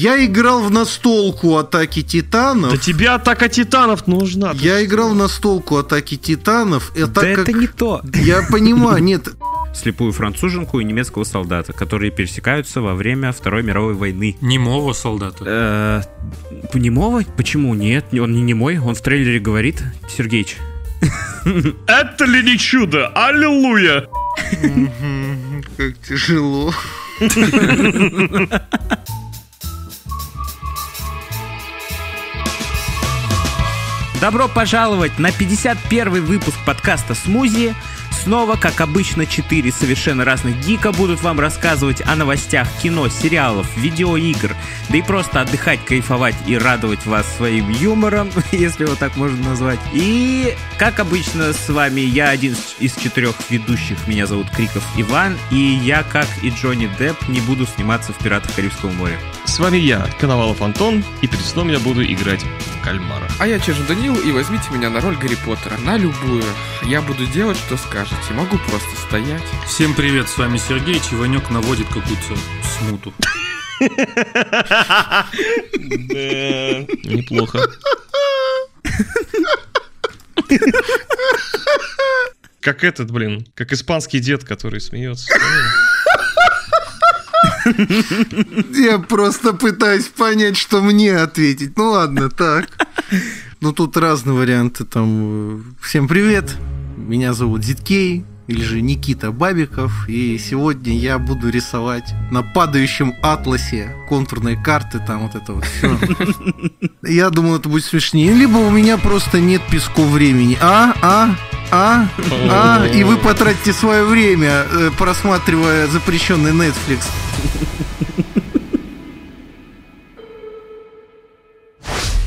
Я играл в настолку Атаки Титанов. Да тебе атака титанов нужна. Я что? играл в настолку Атаки Титанов. И Да это как... не то. Я понимаю, нет, Слепую француженку и немецкого солдата, которые пересекаются во время Второй мировой войны. Немого солдата. Э, немого? Почему нет? Он не немой, он в трейлере говорит, Сергеич. Это ли не чудо? Аллилуйя! Как тяжело. Добро пожаловать на 51 выпуск подкаста «Смузи». Снова, как обычно, четыре совершенно разных гика будут вам рассказывать о новостях кино, сериалов, видеоигр, да и просто отдыхать, кайфовать и радовать вас своим юмором, если его так можно назвать. И, как обычно, с вами я один из четырех ведущих, меня зовут Криков Иван, и я, как и Джонни Депп, не буду сниматься в «Пиратах Карибского моря». С вами я, Коновалов Антон, и перед сном я буду играть в кальмара. А я Чижу Данил, и возьмите меня на роль Гарри Поттера, на любую. Я буду делать, что скажете, могу просто стоять. Всем привет, с вами Сергей. Иванек наводит какую-то смуту. Неплохо. Как этот, блин, как испанский дед, который смеется. Я просто пытаюсь понять, что мне ответить. Ну ладно, так. Ну тут разные варианты. Там. Всем привет. Меня зовут Зиткей. Или же Никита Бабиков. И сегодня я буду рисовать на падающем атласе контурные карты. Там вот это вот все. Я думал, это будет смешнее. Либо у меня просто нет песков времени. А? А? А? А? И вы потратите свое время, э, просматривая запрещенный Netflix.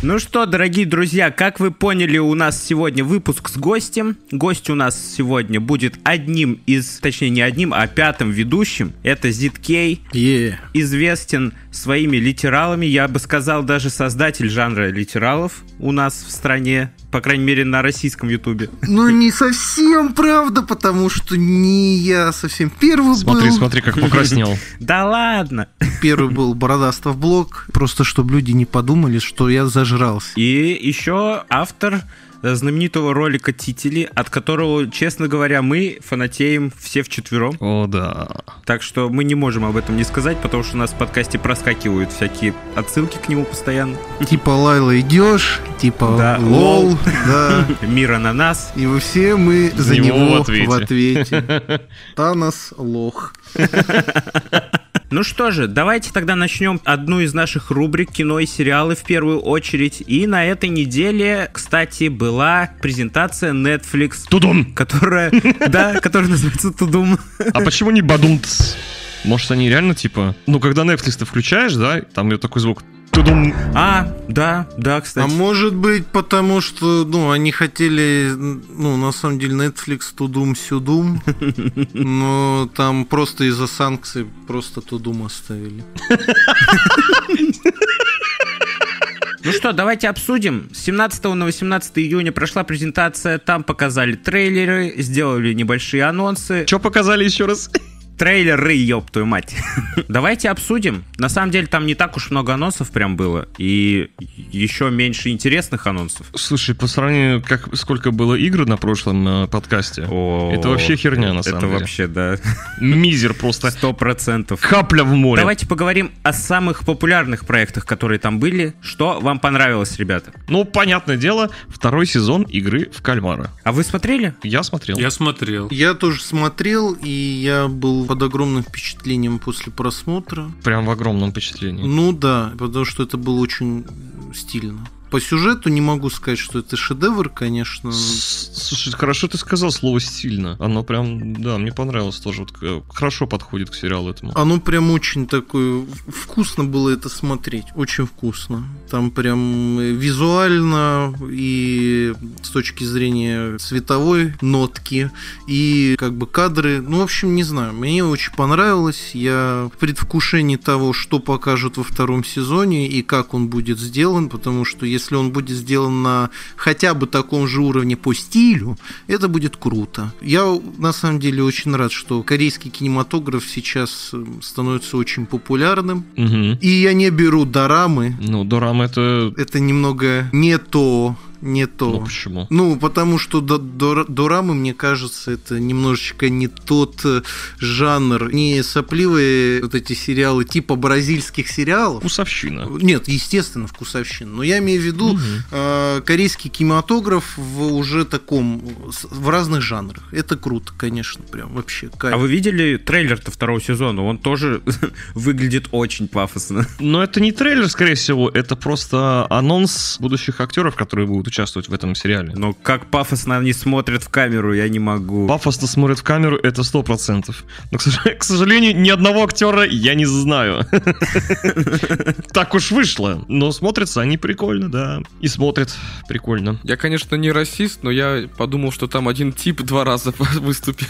Ну что, дорогие друзья, как вы поняли, у нас сегодня выпуск с гостем. Гость у нас сегодня будет одним из, точнее не одним, а пятым ведущим. Это Зиткей, Е. известен своими литералами, я бы сказал, даже создатель жанра литералов у нас в стране, по крайней мере, на российском ютубе. Ну, не совсем правда, потому что не я совсем первый Смотри, был. смотри, как покраснел. Да ладно! Первый был Бородастов блог. Просто чтобы люди не подумали, что я зажрался. И еще автор знаменитого ролика «Тители», от которого, честно говоря, мы фанатеем все вчетвером. О, да. Так что мы не можем об этом не сказать, потому что у нас в подкасте проскакивают всякие отсылки к нему постоянно. Типа Лайла идешь, типа Да, лол, лол. да. Мир ананас. И вы все мы за него него в ответе. в ответе. Танос лох. Ну что же, давайте тогда начнем одну из наших рубрик кино и сериалы в первую очередь. И на этой неделе, кстати, была презентация Netflix, Tudum! которая, да, которая называется Tudum. А почему не бадумц? Может, они реально, типа... Ну, когда Netflix ты включаешь, да, там такой звук... Тудум! А, да, да, А кстати. может быть, потому что, ну, они хотели, ну, на самом деле, Netflix тудум-сюдум, но там просто из-за санкций просто тудум оставили. Ну что, давайте обсудим. С 17 на 18 июня прошла презентация, там показали трейлеры, сделали небольшие анонсы. Что показали еще раз? Трейлеры, ёб твою мать. Давайте обсудим. На самом деле там не так уж много анонсов прям было, и еще меньше интересных анонсов. Слушай, по сравнению, как сколько было игр на прошлом э, подкасте, это вообще херня, на самом Это деле. вообще, да, Мизер просто. сто процентов. Капля в море. Давайте поговорим о самых популярных проектах, которые там были. Что вам понравилось, ребята? Ну, понятное дело, второй сезон игры в кальмара. А вы смотрели? Я смотрел. Я смотрел. Я тоже смотрел, и я был под огромным впечатлением после просмотра. Прям в огромном впечатлении. Ну да, потому что это было очень стильно. По сюжету не могу сказать, что это шедевр, конечно. Слушай, хорошо ты сказал слово «стильно». Оно прям, да, мне понравилось тоже. Вот, э, хорошо подходит к сериалу этому. Оно прям очень такое... Вкусно было это смотреть. Очень вкусно. Там прям э, визуально и с точки зрения цветовой нотки и как бы кадры. Ну, в общем, не знаю. Мне очень понравилось. Я в предвкушении того, что покажут во втором сезоне и как он будет сделан, потому что если если он будет сделан на хотя бы таком же уровне по стилю, это будет круто. Я на самом деле очень рад, что корейский кинематограф сейчас э, становится очень популярным. Мгм. И я не беру дорамы. Ну, Дорама это... Это немного не то, не то. Ну, почему? Ну, потому что до- дора- дорамы, мне кажется, это немножечко не тот э, жанр, не сопливые вот эти сериалы типа бразильских сериалов. Вкусовщина. Нет, естественно, вкусовщина. Но я имею в виду э, корейский кинематограф в уже таком, в разных жанрах. Это круто, конечно, прям вообще кайф. А вы видели трейлер-то второго сезона? Он тоже выглядит очень пафосно. Но это не трейлер, скорее всего, это просто анонс будущих актеров, которые будут участвовать в этом сериале. Но как пафосно они смотрят в камеру, я не могу. Пафосно смотрят в камеру, это сто процентов. Но, к сож- к сожалению, ни одного актера я не знаю. Так уж вышло. Но смотрятся они прикольно, да. И смотрят прикольно. Я, конечно, не расист, но я подумал, что там один тип два раза выступил.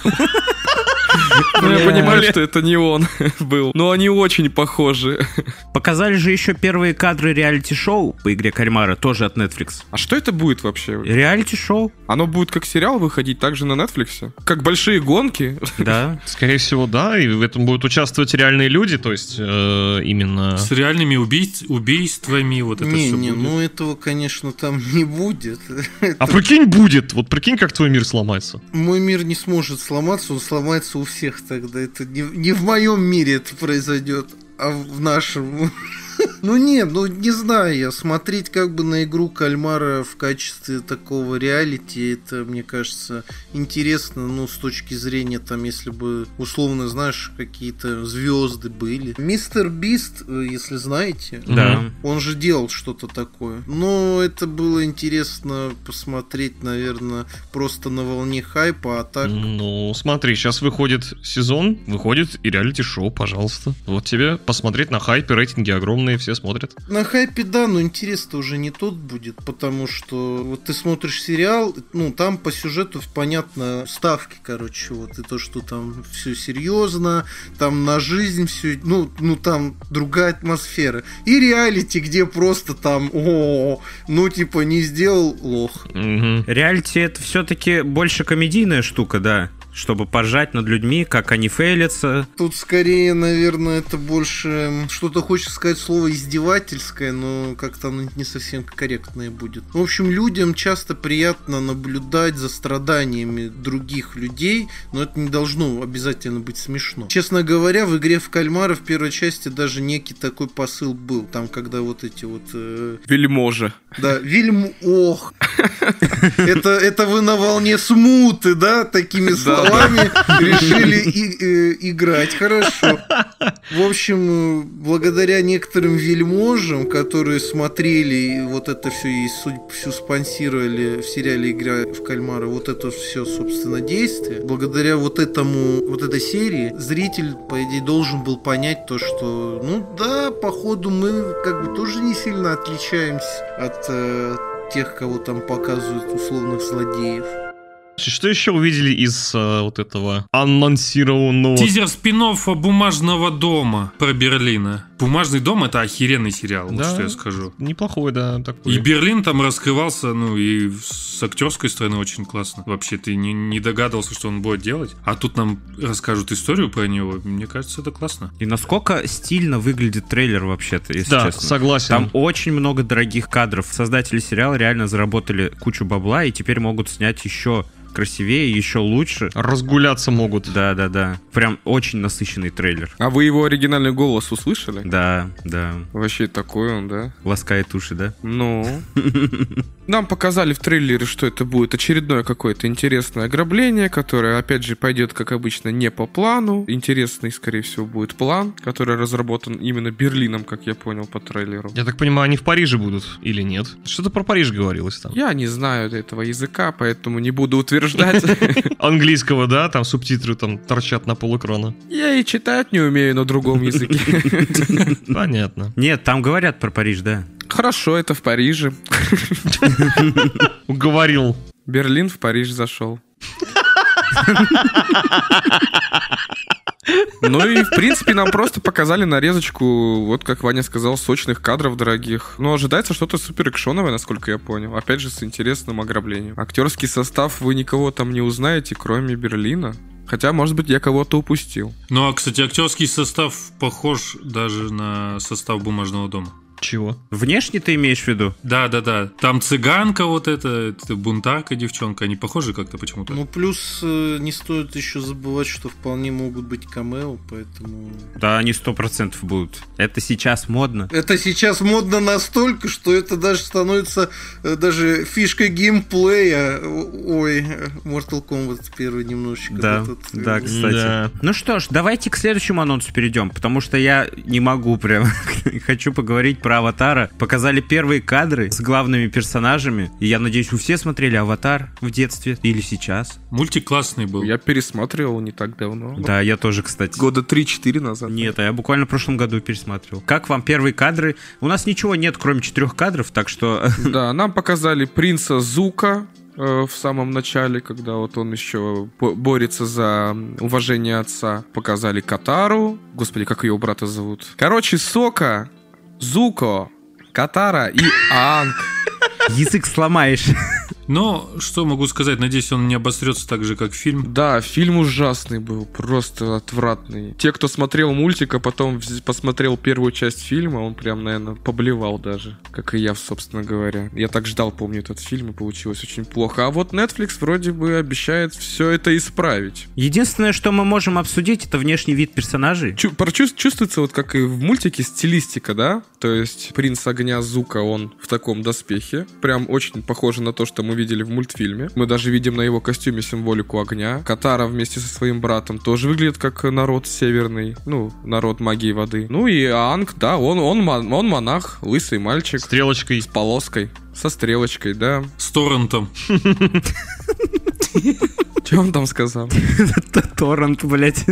Ну, я понимаю, что это не он был. Но они очень похожи. Показали же еще первые кадры реалити-шоу по игре Кальмара, тоже от Netflix. А что это будет вообще? Реалити-шоу, Оно будет как сериал выходить также на Netflix? Как большие гонки? да. Скорее всего, да, и в этом будут участвовать реальные люди, то есть э, именно... С реальными убийц- убийствами, вот это не, все не, будет. ну этого, конечно, там не будет. А прикинь, будет. Вот прикинь, как твой мир сломается. Мой мир не сможет сломаться, он сломается у всех тогда. Это не, не в моем мире это произойдет, а в нашем. Ну нет, ну не знаю я, смотреть как бы на игру кальмара в качестве такого реалити, это, мне кажется, интересно, ну, с точки зрения, там, если бы, условно, знаешь, какие-то звезды были. Мистер Бист, э, если знаете, Да. он же делал что-то такое. Но это было интересно посмотреть, наверное, просто на волне хайпа, а так... Ну, смотри, сейчас выходит сезон, выходит и реалити-шоу, пожалуйста. Вот тебе посмотреть на хайпе, рейтинги огромные, все смотрят. На хайпе, да, но интерес-то уже не тот будет, потому что вот ты смотришь сериал, ну, там по сюжету понятно ставки, короче, вот, и то, что там все серьезно, там на жизнь все, ну, ну, там другая атмосфера. И реалити, где просто там, о, ну, типа, не сделал лох. Реалити это все-таки больше комедийная штука, да. Чтобы поржать над людьми, как они фейлятся. Тут скорее, наверное, это больше что-то хочется сказать слово издевательское, но как-то оно не совсем корректное будет. В общем, людям часто приятно наблюдать за страданиями других людей, но это не должно обязательно быть смешно. Честно говоря, в игре в кальмара в первой части даже некий такой посыл был. Там, когда вот эти вот... э, Вельможа. да, Вильм... Ох! Это, это вы на волне смуты, да? Такими словами решили и- э, играть. Хорошо. В общем, благодаря некоторым вельможам, которые смотрели и вот это все и, всему, спонсировали в сериале «Игра в кальмара» вот это все, собственно, действие, благодаря вот этому, вот этой серии, зритель, по идее, должен был понять то, что, ну да, походу мы как бы тоже не сильно отличаемся от э, тех, кого там показывают условных злодеев. Что еще увидели из э, вот этого анонсированного... Тизер спин «Бумажного дома» про Берлина. «Бумажный дом» — это охеренный сериал, вот Да. что я скажу. Неплохой, да, такой. И Берлин там раскрывался, ну и с актерской стороны очень классно. Вообще ты не, не догадывался, что он будет делать. А тут нам расскажут историю про него. Мне кажется, это классно. И насколько стильно выглядит трейлер вообще-то, если Да, честно. согласен. Там очень много дорогих кадров. Создатели сериала реально заработали кучу бабла и теперь могут снять еще красивее, еще лучше. Разгуляться могут. Да, да, да. Прям очень насыщенный трейлер. А вы его оригинальный голос услышали? Да, да. Вообще такой он, да? Ласкает уши, да? Ну. Нам показали в трейлере, что это будет очередное какое-то интересное ограбление, которое, опять же, пойдет, как обычно, не по плану. Интересный, скорее всего, будет план, который разработан именно Берлином, как я понял по трейлеру. Я так понимаю, они в Париже будут или нет? Что-то про Париж говорилось там. Я не знаю этого языка, поэтому не буду утверждать. Английского, да, там субтитры там торчат на полэкрана. Я и читать не умею на другом языке. Понятно. Нет, там говорят про Париж, да. Хорошо, это в Париже. Уговорил. Берлин в Париж зашел. Ну и, в принципе, нам просто показали нарезочку, вот как Ваня сказал, сочных кадров дорогих. Но ожидается что-то супер экшоновое, насколько я понял. Опять же, с интересным ограблением. Актерский состав вы никого там не узнаете, кроме Берлина. Хотя, может быть, я кого-то упустил. Ну, а, кстати, актерский состав похож даже на состав «Бумажного дома». Чего? Внешне ты имеешь в виду? Да, да, да. Там цыганка вот эта, это бунтарка девчонка, они похожи как-то почему-то. Ну, плюс э, не стоит еще забывать, что вполне могут быть камео, поэтому... Да, они сто процентов будут. Это сейчас модно. Это сейчас модно настолько, что это даже становится э, даже фишкой геймплея. Ой, э, Mortal Kombat первый немножечко. Да, этот, э, да, кстати. Да. Ну что ж, давайте к следующему анонсу перейдем, потому что я не могу прям... Хочу поговорить про Аватара. Показали первые кадры с главными персонажами, и я надеюсь, вы все смотрели Аватар в детстве или сейчас. Мультик классный был. Я пересматривал не так давно. Да, я тоже, кстати. Года 3-4 назад. Нет, а я буквально в прошлом году пересматривал. Как вам первые кадры? У нас ничего нет, кроме четырех кадров, так что... Да, нам показали принца Зука э, в самом начале, когда вот он еще бо- борется за уважение отца. Показали Катару. Господи, как ее брата зовут? Короче, Сока, Зуко, Катара и Аанг. Язык сломаешь. Но что могу сказать, надеюсь, он не обосрется так же, как фильм. Да, фильм ужасный был, просто отвратный. Те, кто смотрел мультик, а потом посмотрел первую часть фильма, он прям, наверное, поблевал даже, как и я, собственно говоря. Я так ждал, помню, этот фильм, и получилось очень плохо. А вот Netflix вроде бы обещает все это исправить. Единственное, что мы можем обсудить, это внешний вид персонажей. Чу- прочувств- чувствуется вот как и в мультике стилистика, да? То есть принц огня Зука, он в таком доспехе. Прям очень похоже на то, что мы видели в мультфильме. Мы даже видим на его костюме символику огня. Катара вместе со своим братом тоже выглядит как народ северный. Ну, народ магии воды. Ну и Анг, да, он, он, он монах, лысый мальчик. Стрелочкой. С полоской. Со стрелочкой, да. С торрентом. Что он там сказал? Это торрент, блядь.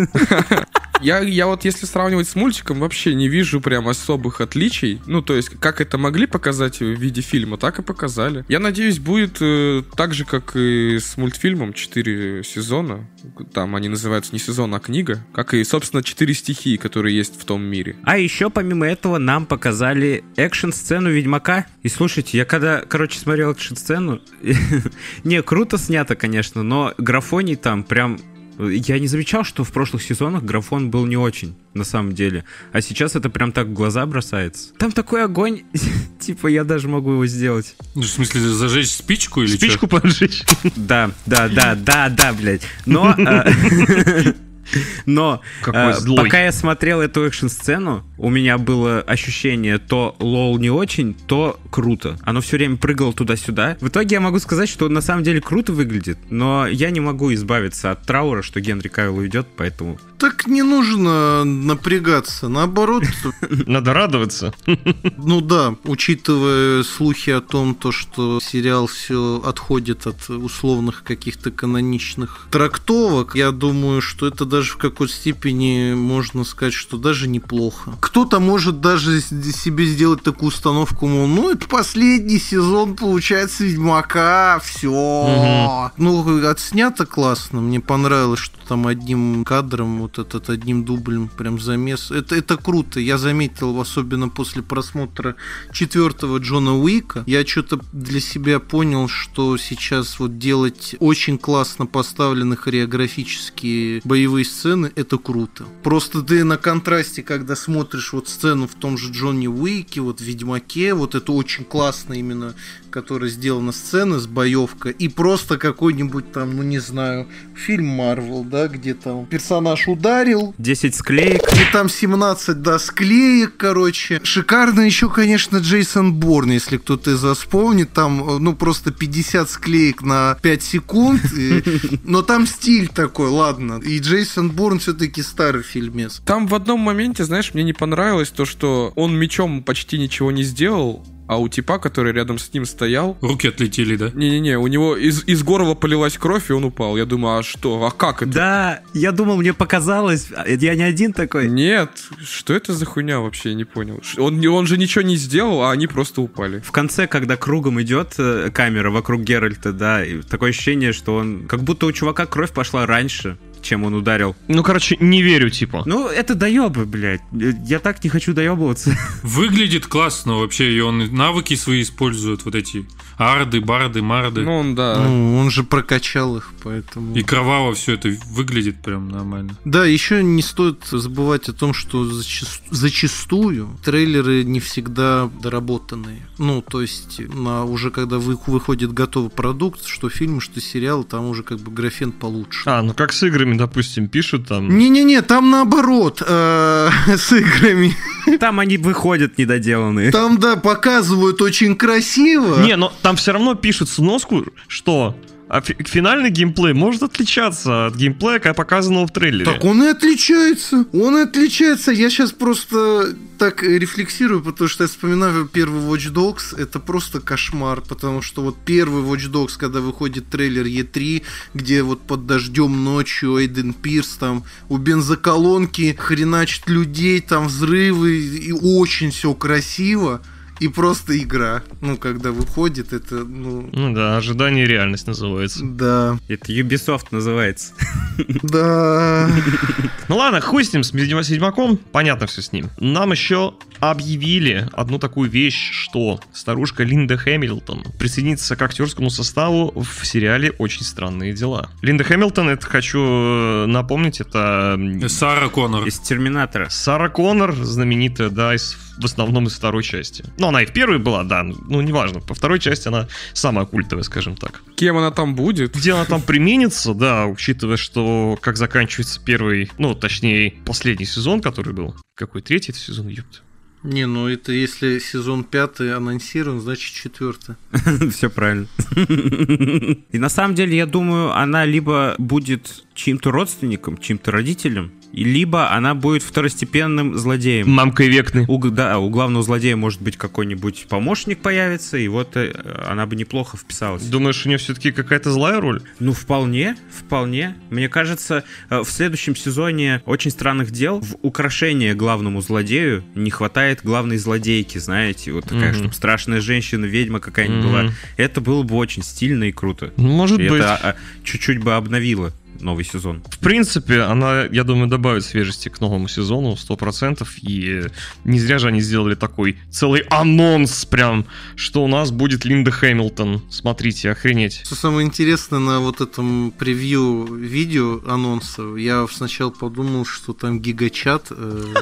Я, я вот если сравнивать с мультиком, вообще не вижу прям особых отличий. Ну, то есть, как это могли показать в виде фильма, так и показали. Я надеюсь, будет э, так же, как и с мультфильмом 4 сезона. Там они называются не сезон, а книга. Как и, собственно, 4 стихии, которые есть в том мире. А еще, помимо этого, нам показали экшн-сцену Ведьмака. И слушайте, я когда, короче, смотрел экшн-сцену, не, круто снято, конечно, но графоний там прям... Я не замечал, что в прошлых сезонах графон был не очень, на самом деле. А сейчас это прям так в глаза бросается. Там такой огонь, типа я даже могу его сделать. Ну, В смысле, зажечь спичку или Спичку поджечь. Да, да, да, да, да, блядь. Но... Но Какой э, злой. пока я смотрел эту экшн-сцену, у меня было ощущение то лол не очень, то круто. Оно все время прыгало туда-сюда. В итоге я могу сказать, что на самом деле круто выглядит, но я не могу избавиться от траура, что Генри Кавилл уйдет, поэтому... Так не нужно напрягаться. Наоборот, Надо радоваться. ну да, учитывая слухи о том, то, что сериал все отходит от условных каких-то каноничных трактовок, я думаю, что это даже в какой-то степени можно сказать, что даже неплохо. Кто-то может даже себе сделать такую установку, мол, ну это последний сезон, получается, Ведьмака, все. Ну, отснято классно, мне понравилось, что там одним кадром, вот этот одним дублем прям замес. Это, это круто. Я заметил, особенно после просмотра четвертого Джона Уика, я что-то для себя понял, что сейчас вот делать очень классно поставленные хореографические боевые сцены, это круто. Просто ты на контрасте, когда смотришь вот сцену в том же Джонни Уике, вот в Ведьмаке, вот это очень классно именно, которая сделана сцена с боевка, и просто какой-нибудь там, ну не знаю, фильм Марвел, да, где там персонаж ударил, 10 склеек. и там 17, да, склеек, короче. Шикарно еще, конечно, Джейсон Борн, если кто-то из вас помнит. Там, э, ну, просто 50 склеек на 5 секунд. и- Но там стиль такой, ладно. И Джейсон Борн все-таки старый фильмец. Там в одном моменте, знаешь, мне не понравилось то, что он мечом почти ничего не сделал, а у типа, который рядом с ним стоял, Руки отлетели, да? Не-не-не, у него из, из горла полилась кровь, и он упал. Я думаю, а что? А как это? Да, я думал, мне показалось, а я не один такой. Нет, что это за хуйня вообще, я не понял. Он, он же ничего не сделал, а они просто упали. В конце, когда кругом идет э, камера вокруг Геральта, да, и такое ощущение, что он... Как будто у чувака кровь пошла раньше. Чем он ударил. Ну, короче, не верю, типа. Ну, это доебы, блядь. Я так не хочу доебываться. Выглядит классно вообще, и он навыки свои использует, вот эти арды, барды, марды. Ну, он, да. Ну, он же прокачал их, поэтому... И кроваво все это выглядит прям нормально. Да, еще не стоит забывать о том, что зачаст- зачастую трейлеры не всегда доработанные. Ну, то есть, на, уже когда вы, выходит готовый продукт, что фильм, что сериал, там уже как бы графен получше. А, ну как с играми, допустим, пишут там. Не-не-не, там наоборот, э, с играми. Там они выходят недоделанные. Там, да, показывают очень красиво. Не, но там все равно пишут сноску, что а фи- финальный геймплей может отличаться от геймплея, как показанного в трейлере. Так он и отличается. Он и отличается. Я сейчас просто так рефлексирую, потому что я вспоминаю первый Watch Dogs. Это просто кошмар, потому что вот первый Watch Dogs, когда выходит трейлер E3, где вот под дождем ночью Эйден Пирс там у бензоколонки хреначит людей, там взрывы, и очень все красиво. И просто игра. Ну, когда выходит, это, ну... Ну да, ожидание и реальность называется. Да. Это Ubisoft называется. Да. Ну ладно, хуй с ним, с Ведьма- Ведьмаком, понятно все с ним. Нам еще объявили одну такую вещь, что старушка Линда Хэмилтон присоединится к актерскому составу в сериале «Очень странные дела». Линда Хэмилтон, это хочу э, напомнить, это Сара Коннор. Из Терминатора. Сара Коннор, знаменитая, да, из, в основном из второй части. Ну, она и в первой была, да, ну, неважно. По второй части она самая культовая, скажем так. Кем она там будет? Где она там применится, да, учитывая, что как заканчивается первый, ну, точнее, последний сезон, который был. Какой третий это сезон, ёпта? Не, ну это если сезон пятый анонсирован, значит четвертый. Все правильно. И на самом деле, я думаю, она либо будет чьим-то родственником, чьим-то родителем, либо она будет второстепенным злодеем. Мамкой Векны. У, да, у главного злодея может быть какой-нибудь помощник появится, и вот э, она бы неплохо вписалась. Думаешь, у нее все-таки какая-то злая роль? Ну, вполне, вполне. Мне кажется, э, в следующем сезоне «Очень странных дел» в украшение главному злодею не хватает главной злодейки, знаете, вот такая, Мгм. чтобы страшная женщина-ведьма какая-нибудь Мгм. была. Это было бы очень стильно и круто. Может И быть. это а, чуть-чуть бы обновило новый сезон. В принципе, она, я думаю, добавит свежести к новому сезону 100%. И не зря же они сделали такой целый анонс прям, что у нас будет Линда Хэмилтон. Смотрите, охренеть. Что самое интересное на вот этом превью видео анонса, я сначала подумал, что там гигачат, э,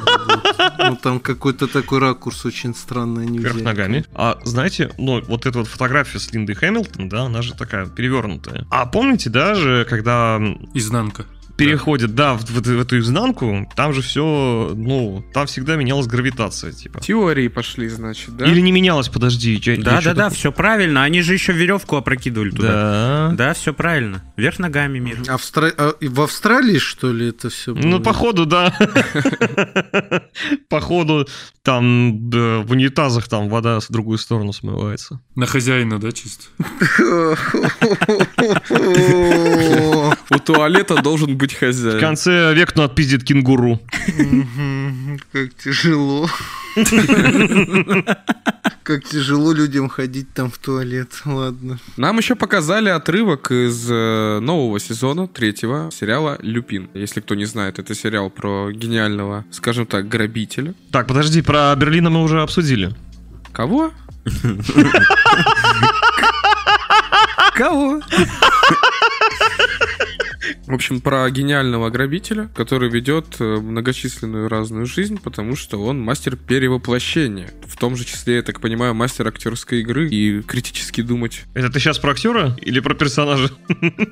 ну там какой-то такой ракурс очень странный Вверх ногами. А знаете, ну, вот эта вот фотография с Линдой Хэмилтон, да, она же такая перевернутая. А помните даже, когда Изнанка. переходит, да, в, в- в эту изнанку, там же все, ну, там всегда менялась гравитация, типа. Теории пошли, значит, да? Или не менялась, подожди. я- я Да, да, да, все правильно. Они же еще веревку опрокидывали туда. Да. Да, все правильно. Вверх ногами мир. Австра- а, в Австралии, что ли, это все Ну, походу, да. Походу, там да, в унитазах там вода в другую сторону смывается. На хозяина, да, чисто? У туалета должен быть В хозяин. конце векну отпиздит кенгуру. Как тяжело. Как тяжело людям ходить там в туалет. Ладно. Нам еще показали отрывок из э, нового сезона третьего сериала «Люпин». Если кто не знает, это сериал про гениального, скажем так, грабителя. Так, подожди, про Берлина мы уже обсудили. Кого? Кого? В общем, про гениального грабителя, который ведет э, многочисленную разную жизнь, потому что он мастер перевоплощения. В том же числе, я так понимаю, мастер актерской игры и критически думать Это ты сейчас про актера или про персонажа?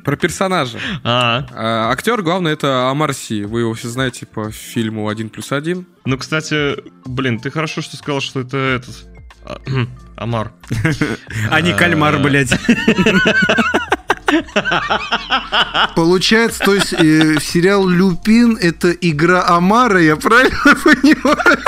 про персонажа. А, А, актер, главное, это Амар Си. Вы его все знаете по фильму «Один плюс один». ну, кстати, блин, ты хорошо, что сказал, что это этот... а, Амар. А не кальмар, блядь. Получается, то есть э, сериал Люпин это игра Амара, я правильно понимаю?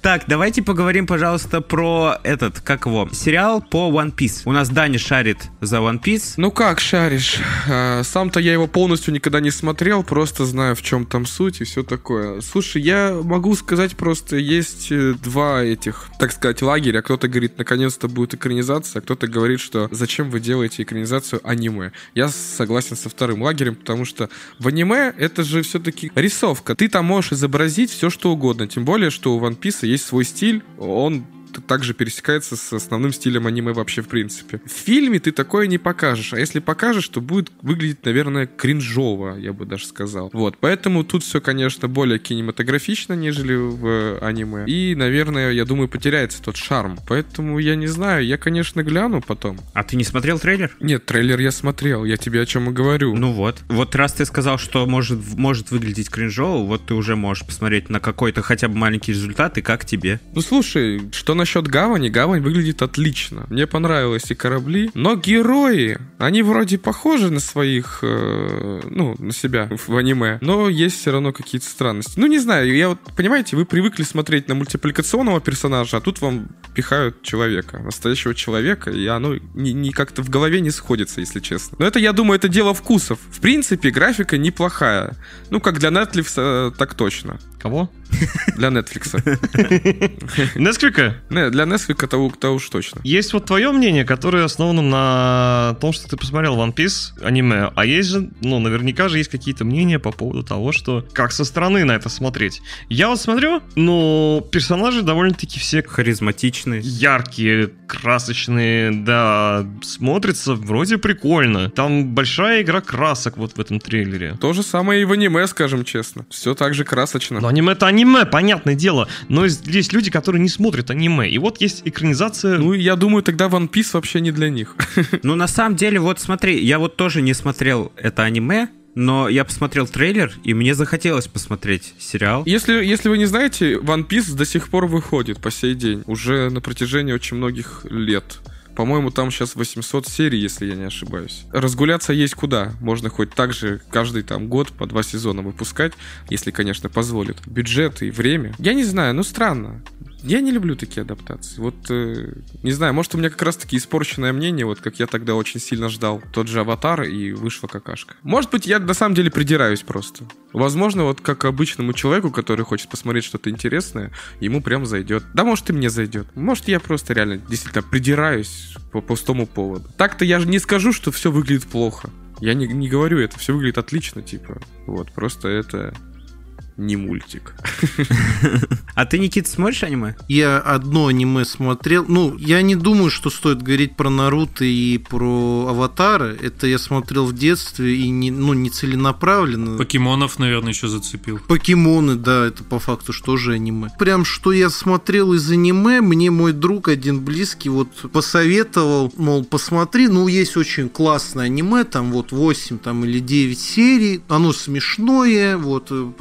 Так, давайте поговорим, пожалуйста, про этот, как его, сериал по One Piece. У нас Даня шарит за One Piece. Ну как шаришь? А, Сам-то я его полностью никогда не смотрел, просто знаю, в чем там суть и все такое. Слушай, я могу сказать просто, есть э, два этих, так сказать, лагеря. Кто-то говорит, наконец-то будет экранизация, а кто-то говорит, что зачем вы делаете экранизацию аниме. Я согласен со вторым лагерем, потому что в аниме это же все-таки рисовка. Ты там можешь изобразить все, что угодно. Тем более, что у One Piece есть свой стиль, он также пересекается с основным стилем аниме вообще в принципе. В фильме ты такое не покажешь, а если покажешь, то будет выглядеть, наверное, кринжово, я бы даже сказал. Вот, поэтому тут все, конечно, более кинематографично, нежели в аниме. И, наверное, я думаю, потеряется тот шарм. Поэтому я не знаю, я, конечно, гляну потом. А ты не смотрел трейлер? Нет, трейлер я смотрел, я тебе о чем и говорю. Ну вот. Вот раз ты сказал, что может, может выглядеть кринжово, вот ты уже можешь посмотреть на какой-то хотя бы маленький результат, и как тебе. Ну слушай, что насчет гавани? Гавань выглядит отлично. Мне понравились и корабли, но герои, они вроде похожи на своих, э, ну, на себя в аниме, но есть все равно какие-то странности. Ну не знаю, я вот, понимаете, вы привыкли смотреть на мультипликационного персонажа, а тут вам пихают человека, настоящего человека, и оно не, не как-то в голове не сходится, если честно. Но это, я думаю, это дело вкусов. В принципе, графика неплохая. Ну, как для Netflix, э, так точно. Кого? Для Netflix. Несколько? Не, для Netflix то, то уж точно. Есть вот твое мнение, которое основано на том, что ты посмотрел One Piece аниме, а есть же, ну, наверняка же есть какие-то мнения по поводу того, что как со стороны на это смотреть. Я вот смотрю, ну, персонажи довольно-таки все Харизматичный. яркие, красочные, да, смотрится вроде прикольно. Там большая игра красок вот в этом трейлере. То же самое и в аниме, скажем честно. Все так же красочно. Но аниме это аниме, понятное дело. Но есть люди, которые не смотрят аниме. И вот есть экранизация. Ну, я думаю, тогда One Piece вообще не для них. Ну, на самом деле, вот смотри, я вот тоже не смотрел это аниме, но я посмотрел трейлер, и мне захотелось посмотреть сериал. Если, если вы не знаете, One Piece до сих пор выходит по сей день. Уже на протяжении очень многих лет. По-моему, там сейчас 800 серий, если я не ошибаюсь. Разгуляться есть куда. Можно хоть так же каждый там год по два сезона выпускать, если, конечно, позволит. Бюджет и время. Я не знаю, ну странно. Я не люблю такие адаптации. Вот, э, не знаю, может, у меня как раз-таки испорченное мнение, вот как я тогда очень сильно ждал тот же «Аватар», и вышла какашка. Может быть, я на самом деле придираюсь просто. Возможно, вот как обычному человеку, который хочет посмотреть что-то интересное, ему прям зайдет. Да, может, и мне зайдет. Может, я просто реально действительно придираюсь по пустому поводу. Так-то я же не скажу, что все выглядит плохо. Я не, не говорю это, все выглядит отлично, типа. Вот, просто это не мультик. А ты, Никита, смотришь аниме? Я одно аниме смотрел. Ну, я не думаю, что стоит говорить про Наруто и про Аватара. Это я смотрел в детстве и не, ну, не целенаправленно. Покемонов, наверное, еще зацепил. Покемоны, да, это по факту что же аниме. Прям что я смотрел из аниме, мне мой друг один близкий вот посоветовал, мол, посмотри, ну есть очень классное аниме, там вот 8 там, или 9 серий, оно смешное, вот э,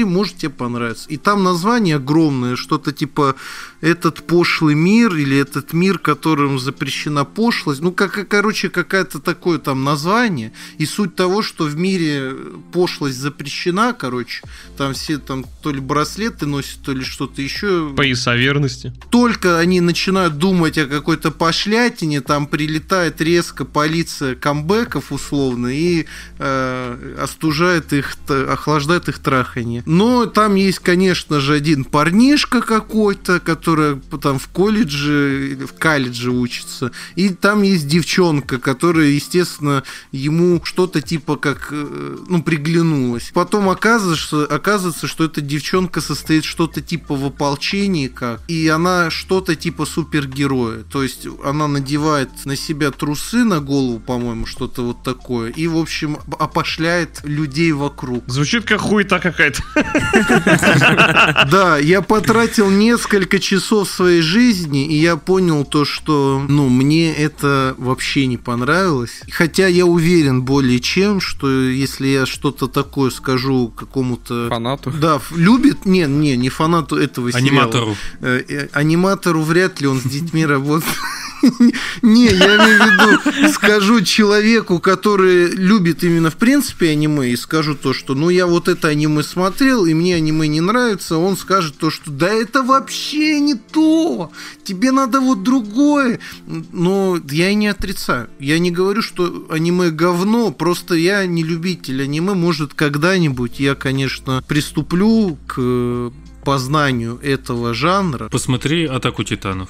посмотри, может тебе понравится. И там название огромное, что-то типа этот пошлый мир или этот мир, которым запрещена пошлость. Ну, как, короче, какое-то такое там название. И суть того, что в мире пошлость запрещена, короче, там все там то ли браслеты носят, то ли что-то еще. Пояса верности. Только они начинают думать о какой-то пошлятине, там прилетает резко полиция камбэков условно и э, остужает их, охлаждает их траханье. Но там есть, конечно же, один парнишка какой-то, который там в колледже, в колледже учится, и там есть девчонка, которая, естественно, ему что-то типа как, э, ну, приглянулась. Потом оказывается, оказывается, что эта девчонка состоит что-то типа в ополчении, как, и она что-то типа супергероя. То есть она надевает на себя трусы на голову, по-моему, что-то вот такое, и, в общем, опошляет людей вокруг. Звучит как хуета какая-то. Да, я потратил несколько часов своей жизни, и я понял то, что, ну, мне это вообще не понравилось. Хотя я уверен более чем, что если я что-то такое скажу какому-то... Фанату. Да, любит? Не, не, не фанату этого сериала. Аниматору. Э, э, аниматору вряд ли он с детьми работает. Не, я имею в виду, скажу человеку, который любит именно в принципе аниме, и скажу то, что ну я вот это аниме смотрел, и мне аниме не нравится, он скажет то, что да это вообще не то, тебе надо вот другое. Но я и не отрицаю. Я не говорю, что аниме говно, просто я не любитель аниме, может когда-нибудь я, конечно, приступлю к познанию этого жанра. Посмотри «Атаку титанов».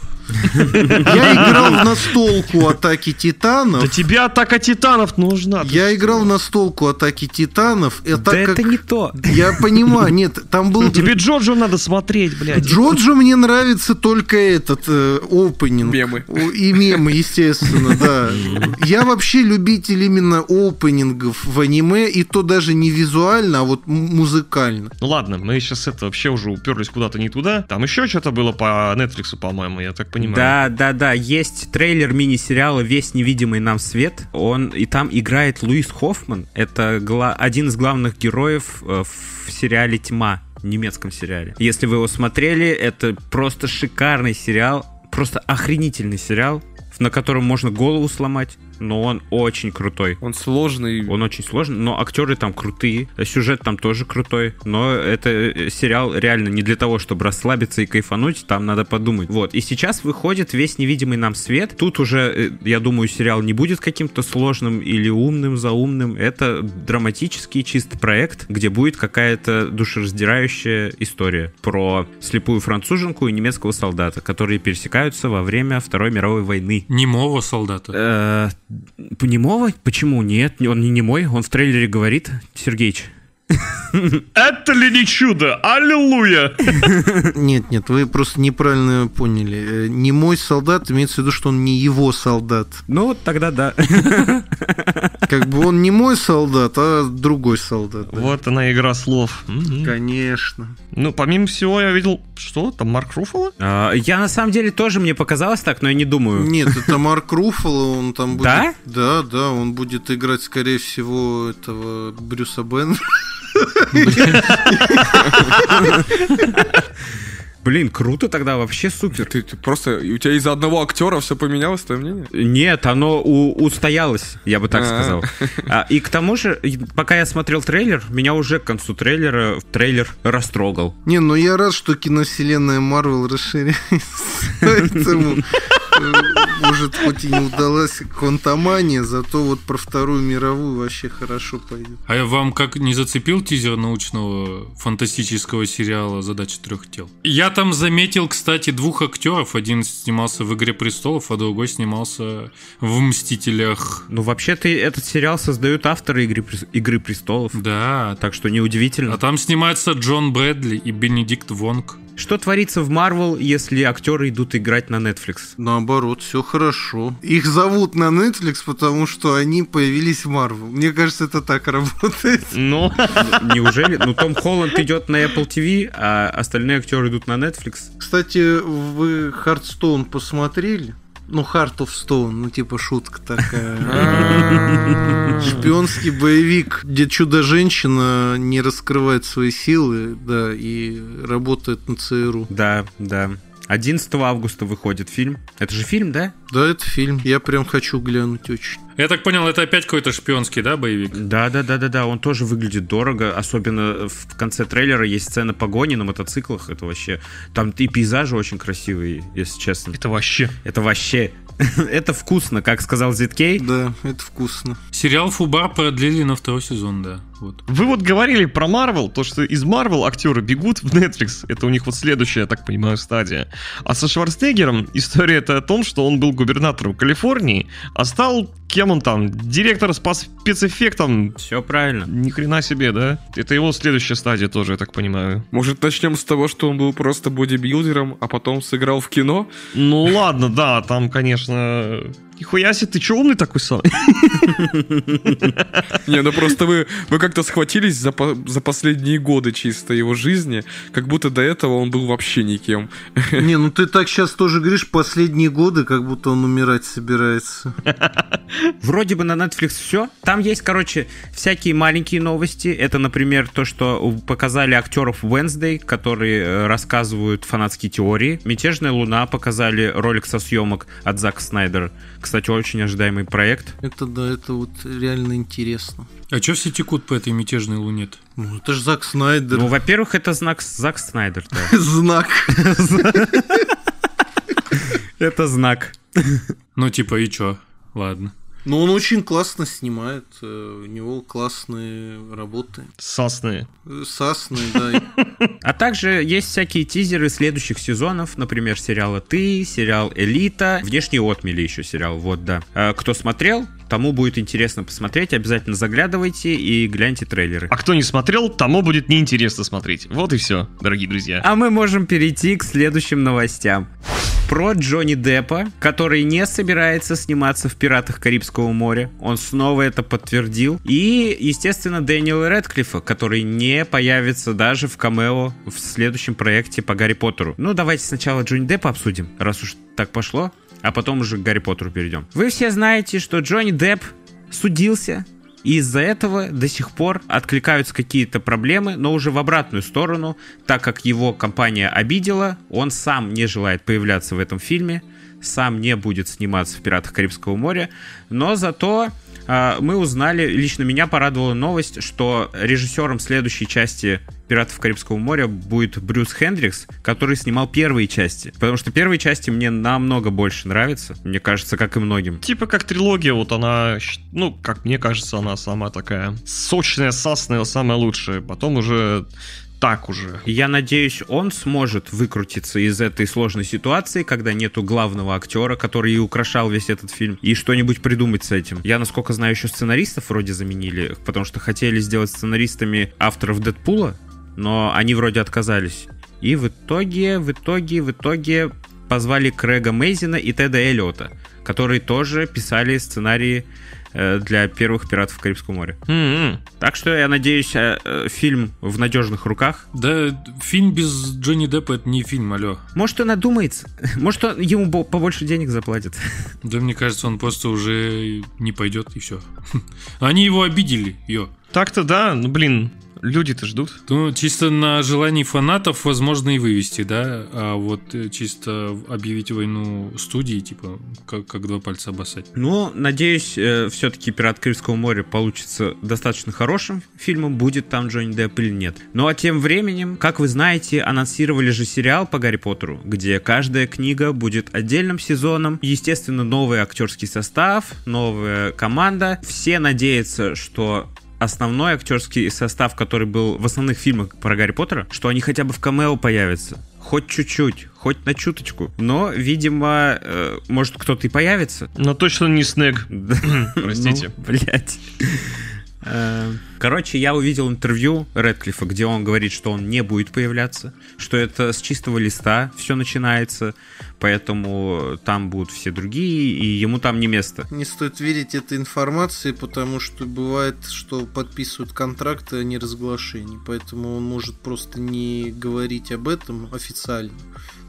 Я играл в настолку «Атаки титанов». Да тебе атака титанов нужна. Я играл в настолку «Атаки титанов». Да это не то. Я понимаю, нет, там был... Тебе Джоджо надо смотреть, блядь. Джоджо мне нравится только этот э, опенинг. Мемы. И мемы, естественно, да. Я вообще любитель именно опенингов в аниме, и то даже не визуально, а вот музыкально. Ну ладно, мы сейчас это вообще уже уперлись куда-то не туда. Там еще что-то было по Netflix, по-моему, я так понимаю. Да, да, да, есть трейлер мини-сериала «Весь невидимый нам свет». Он и там играет Луис Хоффман. Это гла- один из главных героев э, в сериале «Тьма», немецком сериале. Если вы его смотрели, это просто шикарный сериал, просто охренительный сериал, на котором можно голову сломать, но он очень крутой. Он сложный. Он очень сложный, но актеры там крутые, сюжет там тоже крутой, но это э, сериал реально не для того, чтобы расслабиться и кайфануть, там надо подумать. Вот, и сейчас выходит весь невидимый нам свет. Тут уже, э, я думаю, сериал не будет каким-то сложным или умным, заумным. Это драматический чистый проект, где будет какая-то душераздирающая история про слепую француженку и немецкого солдата, которые пересекаются во время Второй мировой войны. Немого солдата. Э, Немого? Почему нет? Он не немой, он в трейлере говорит, Сергеич. Это ли не чудо? Аллилуйя! Нет, нет, вы просто неправильно поняли. Э, Не мой солдат имеется в виду, что он не его солдат. Ну, вот тогда да. Как бы он не мой солдат, а другой солдат. да. Вот она игра слов. Конечно. Ну, помимо всего, я видел, что там Марк Руффало? А, Я на самом деле тоже мне показалось так, но я не думаю. Нет, это Марк Руффало, он там будет... Да? Да, да, он будет играть, скорее всего, этого Брюса Бен. Блин, круто тогда, вообще супер. Ты, ты просто... У тебя из-за одного актера все поменялось, твое мнение? Нет, оно у- устоялось, я бы так А. сказал. А, и к тому же, пока я смотрел трейлер, меня уже к концу трейлера трейлер растрогал. Не, ну я рад, что киновселенная Марвел расширяется. Э, может, хоть и не удалась Квантомания, зато вот про Вторую мировую вообще хорошо пойдет. А вам как не зацепил тизер научного фантастического сериала «Задача трех тел»? Я там заметил, кстати, двух актеров. Один снимался в «Игре престолов», а другой снимался в «Мстителях». Ну, вообще-то этот сериал создают авторы Игры, Игры престолов. Да, Так что неудивительно. а там снимается Джон Брэдли и Бенедикт Вонг. Что творится в Марвел, если актеры идут играть на Netflix? Наоборот, все хорошо. Их зовут на Netflix, потому что они появились в Марвел. Мне кажется, это так работает. Ну, Неужели? Ну, Том Холланд идет на Apple TV, а остальные актеры идут на Netflix. Кстати, вы Heartstone посмотрели? Ну, Heart of Stone, ну, типа шутка такая. Шпионский боевик, где чудо-женщина не раскрывает свои силы, да, и работает на ЦРУ. Да, да. 11 августа выходит фильм. Это же фильм, да? Да, это фильм. Я прям хочу глянуть очень. Я так понял, это опять какой-то шпионский, да, боевик? Да, да, да, да, да. Он тоже выглядит дорого. Особенно в конце трейлера есть сцена погони на мотоциклах. Это вообще. Там и пейзажи очень красивые, если честно. это вообще... Это вообще. Это вкусно, как сказал Зиткей. Да, это вкусно. Сериал «Фубар» продлили на второй сезон, да. Вот. Вы вот говорили про Марвел, то, что из Марвел актеры бегут в Netflix. Это у них вот следующая, я так понимаю, стадия. А со Шварценеггером история это о том, что он был губернатором Калифорнии, а стал кем он там? Директор по спецэффектам. Все правильно. Ни хрена себе, да? Это его следующая стадия тоже, я так понимаю. Может, начнем с того, что он был просто бодибилдером, а потом сыграл в кино? Ну ладно, да, там, конечно, uh, Нихуя себе, ты че умный такой сам? Не, ну просто вы, вы как-то схватились за, за последние годы чисто его жизни, как будто до этого он был вообще никем. Не, ну ты так сейчас тоже говоришь, последние годы, как будто он умирать собирается. Вроде бы на Netflix все. Там есть, короче, всякие маленькие новости. Это, например, то, что показали актеров Wednesday, которые э, рассказывают фанатские теории. Мятежная луна показали ролик со съемок от Зака Снайдера. Кстати, очень ожидаемый проект. Это да, это вот реально интересно. А чё все текут по этой мятежной луне -то? Ну, это же Зак Снайдер. Ну, во-первых, это знак Зак Снайдер. да. Знак. Это знак. Ну, типа, и чё? Ладно. Но он очень классно снимает. э, У него классные работы. Сасные. Э, Сасные, да. А также есть всякие тизеры следующих сезонов, например, сериала «Ты», сериал «Элита», «Внешние отмели» еще сериал, вот, да. А Кто смотрел, тому будет интересно посмотреть, обязательно заглядывайте и гляньте трейлеры. А кто не смотрел, тому будет неинтересно смотреть. Вот и все, дорогие друзья. А мы можем перейти к следующим новостям. Про Джонни Деппа, который не собирается сниматься в «Пиратах Карибского моря». Он снова это подтвердил. И, естественно, Дэниела Рэдклиффа, который не появится даже в камео в следующем проекте по Гарри Поттеру. Ну, давайте сначала Джонни Деппа обсудим, раз уж так пошло, а потом уже к Гарри Поттеру перейдем. Вы все знаете, что Джонни Депп судился и из-за этого до сих пор откликаются какие-то проблемы, но уже в обратную сторону, так как его компания обидела, он сам не желает появляться в этом фильме, сам не будет сниматься в «Пиратах Карибского моря», но зато мы узнали, лично меня порадовала новость, что режиссером следующей части «Пиратов Карибского моря» будет Брюс Хендрикс, который снимал первые части. Потому что первые части мне намного больше нравятся, мне кажется, как и многим. Типа как трилогия, вот она, ну, как мне кажется, она самая такая сочная, сасная, самая лучшая. Потом уже так уже. Я надеюсь, он сможет выкрутиться из этой сложной ситуации, когда нету главного актера, который и украшал весь этот фильм, и что-нибудь придумать с этим. Я, насколько знаю, еще сценаристов вроде заменили, потому что хотели сделать сценаристами авторов Дэдпула, но они вроде отказались. И в итоге, в итоге, в итоге позвали Крэга Мейзина и Теда Эллиота, которые тоже писали сценарии для первых «Пиратов Карибского моря». М-м. Так что я надеюсь, э, э, фильм в надежных руках, Да, фильм без Джонни Деппа это не фильм, алло. Может, он одумается. Может, он, ему бо- побольше денег заплатят. Да мне кажется, он просто уже не пойдет и все. Они его обидели, ё. Так-то да, ну блин, люди-то ждут. Ну, чисто на желании фанатов возможно и вывести, да, а вот э, чисто объявить войну студии, типа, как, как два пальца обоссать. Ну, надеюсь, все-таки «Пират Карибского моря» получится достаточно хорошим фильмом, будет там Джонни Депп или нет. Ну, а тем временем, как вы знаете, анонсировали же сериал по Гарри Поттеру, где каждая книга будет отдельным сезоном. Естественно, новый актерский состав, новая команда. Все надеются, что основной актерский состав, который был в основных фильмах про Гарри Поттера, что они хотя бы в камео появятся. Хоть чуть-чуть, хоть на чуточку. Но, видимо, э, может кто-то и появится. Но точно не Снег. Простите. Ну, блядь. Э, Короче, я увидел интервью Редклифа, где он говорит, что он не будет появляться, что это с чистого листа все начинается, поэтому там будут все другие, и ему там не место. Не стоит верить этой информации, потому что бывает, что подписывают контракты о неразглашении, поэтому он может просто не говорить об этом официально,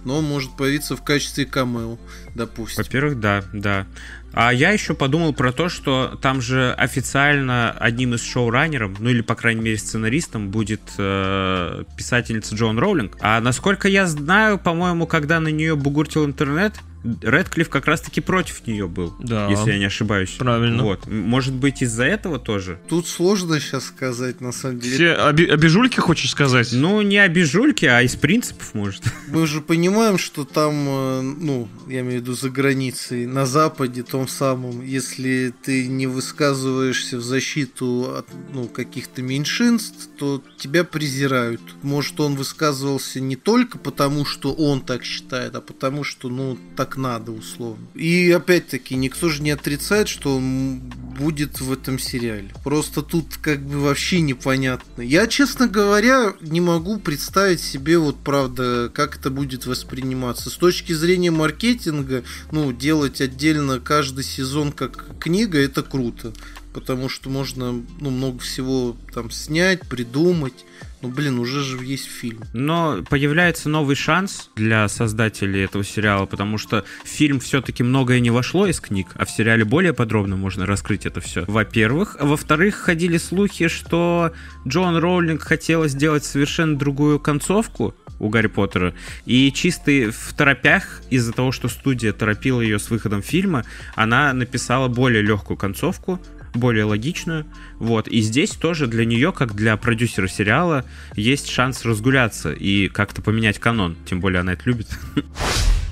но он может появиться в качестве камео, допустим. Во-первых, да, да. А я еще подумал про то, что там же официально одним из шоураннеров, ну или по крайней мере сценаристом, будет э, писательница Джон Роулинг. А насколько я знаю, по-моему, когда на нее бугуртил интернет, Редклифф как раз-таки против нее был, Да. если я не ошибаюсь. Правильно. Вот. Может быть, из-за этого тоже? Тут сложно сейчас сказать, на самом деле. Все оби- обижульки, хочешь сказать? Ну, не обижульки, а из принципов, может. Мы же понимаем, что там, э, ну, я имею в виду за границей, на Западе, том самом, если ты не высказываешься в защиту от, ну, каких-то меньшинств, то тебя презирают. Может, он высказывался не только потому, что он так считает, а потому, что, ну, так надо, условно. И опять-таки, никто же не отрицает, что он будет в этом сериале. Просто тут как бы вообще непонятно. Я, честно говоря, не могу представить себе вот правда, как это будет восприниматься. С точки зрения маркетинга, ну, делать отдельно каждый сезон как книга, это круто. Потому что можно ну, много всего там снять, придумать. Ну, блин, уже же есть фильм. Но появляется новый шанс для создателей этого сериала, потому что в фильм все-таки многое не вошло из книг, а в сериале более подробно можно раскрыть это все. Во-первых. Во-вторых, ходили слухи, что Джон Роулинг хотела сделать совершенно другую концовку, у Гарри Поттера. И чисто в торопях, из-за того, что студия торопила ее с выходом фильма, она написала более легкую концовку, более логичную. Вот. И здесь тоже для нее, как для продюсера сериала, есть шанс разгуляться и как-то поменять канон. Тем более она это любит.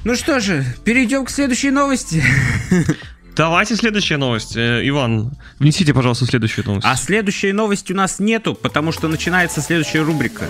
Ну что же, перейдем к следующей новости. Давайте следующая новость. Э, Иван, внесите, пожалуйста, следующую новость. А следующей новости у нас нету, потому что начинается следующая рубрика.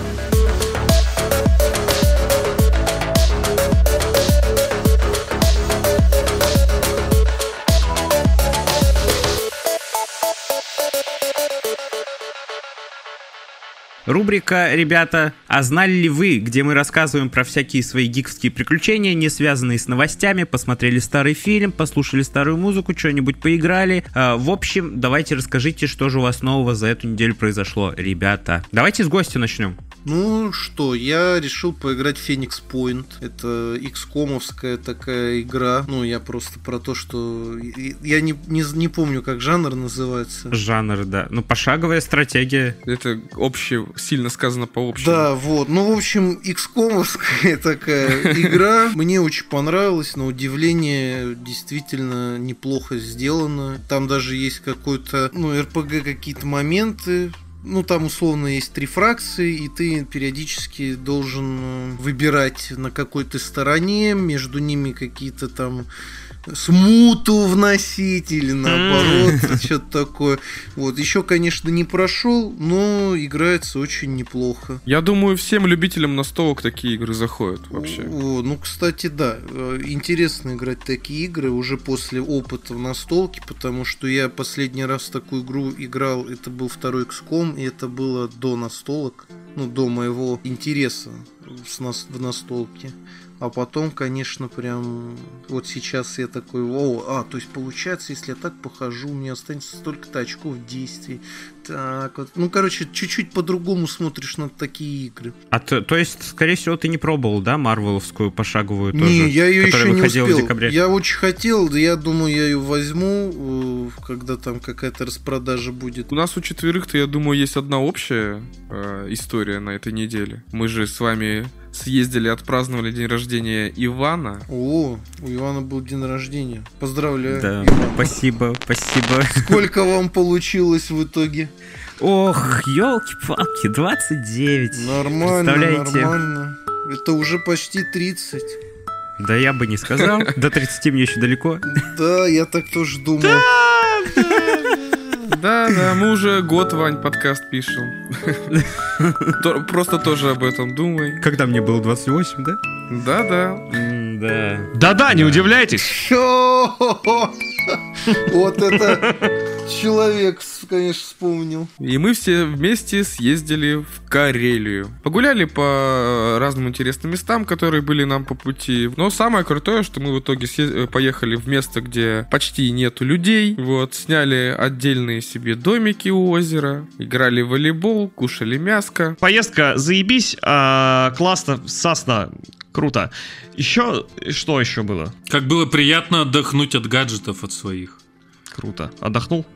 Рубрика, ребята, а знали ли вы, где мы рассказываем про всякие свои гиковские приключения, не связанные с новостями, посмотрели старый фильм, послушали старую музыку, что-нибудь поиграли. А, в общем, давайте расскажите, что же у вас нового за эту неделю произошло, ребята. Давайте с гостя начнем. Ну что, я решил поиграть в Phoenix Point. Это XCOM-овская такая игра. Ну, я просто про то, что... Я не, не, не помню, как жанр называется. Жанр, да. Ну, пошаговая стратегия. Это общее, сильно сказано по общему. Да, вот. Ну, в общем, XCOM-овская такая игра. Мне очень понравилась, на удивление действительно неплохо сделано. Там даже есть какой-то, ну, RPG какие-то моменты, ну, там условно есть три фракции, и ты периодически должен э, выбирать на какой-то стороне, между ними какие-то там смуту вносить или наоборот, что-то такое. Вот, еще, конечно, не прошел, но играется очень неплохо. Я думаю, всем любителям настолок такие игры заходят вообще. О, ну, кстати, да, э, интересно играть такие игры уже после опыта в настолке, потому что я последний раз в такую игру играл, это был второй XCOM, и это было до настолок, ну, до моего интереса в настолке. А потом, конечно, прям вот сейчас я такой, о, а, то есть получается, если я так похожу, у меня останется столько-то очков действий. Так вот. Ну, короче, чуть-чуть по-другому смотришь на такие игры. А то, то есть, скорее всего, ты не пробовал, да, Марвеловскую пошаговую не, тоже? я ее еще не успел. В декабре? Я очень хотел, я думаю, я ее возьму, э, когда там какая-то распродажа будет. У нас у четверых-то, я думаю, есть одна общая э, история на этой неделе. Мы же с вами съездили, отпраздновали день рождения Ивана. О, у Ивана был день рождения. Поздравляю. Да, Иван. спасибо, спасибо. Сколько вам получилось в итоге? Ох, елки-палки, 29. Нормально, нормально. Это уже почти 30. Да я бы не сказал. До 30 мне еще далеко. Да, я так тоже думал. Да, да, мы уже год, Вань, подкаст пишем. Просто тоже об этом думай. Когда мне было 28, да? Да, да. Да. Да-да, не удивляйтесь. Вот это человек, конечно, вспомнил. И мы все вместе съездили в Карелию. Погуляли по разным интересным местам, которые были нам по пути. Но самое крутое, что мы в итоге поехали в место, где почти нету людей. Вот, сняли отдельные себе домики у озера, играли в волейбол, кушали мяско. Поездка заебись, а, классно, сасно, круто. Еще, что еще было? Как было приятно отдохнуть от гаджетов от своих. Круто. Отдохнул?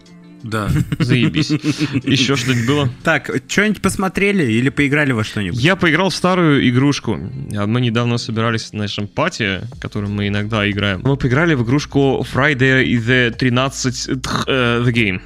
Да. Заебись. Еще что-нибудь было? Так, что-нибудь посмотрели или поиграли во что-нибудь? Я поиграл в старую игрушку. Мы недавно собирались в нашем пати, которым мы иногда играем. Мы поиграли в игрушку Friday the 13 uh, The Game.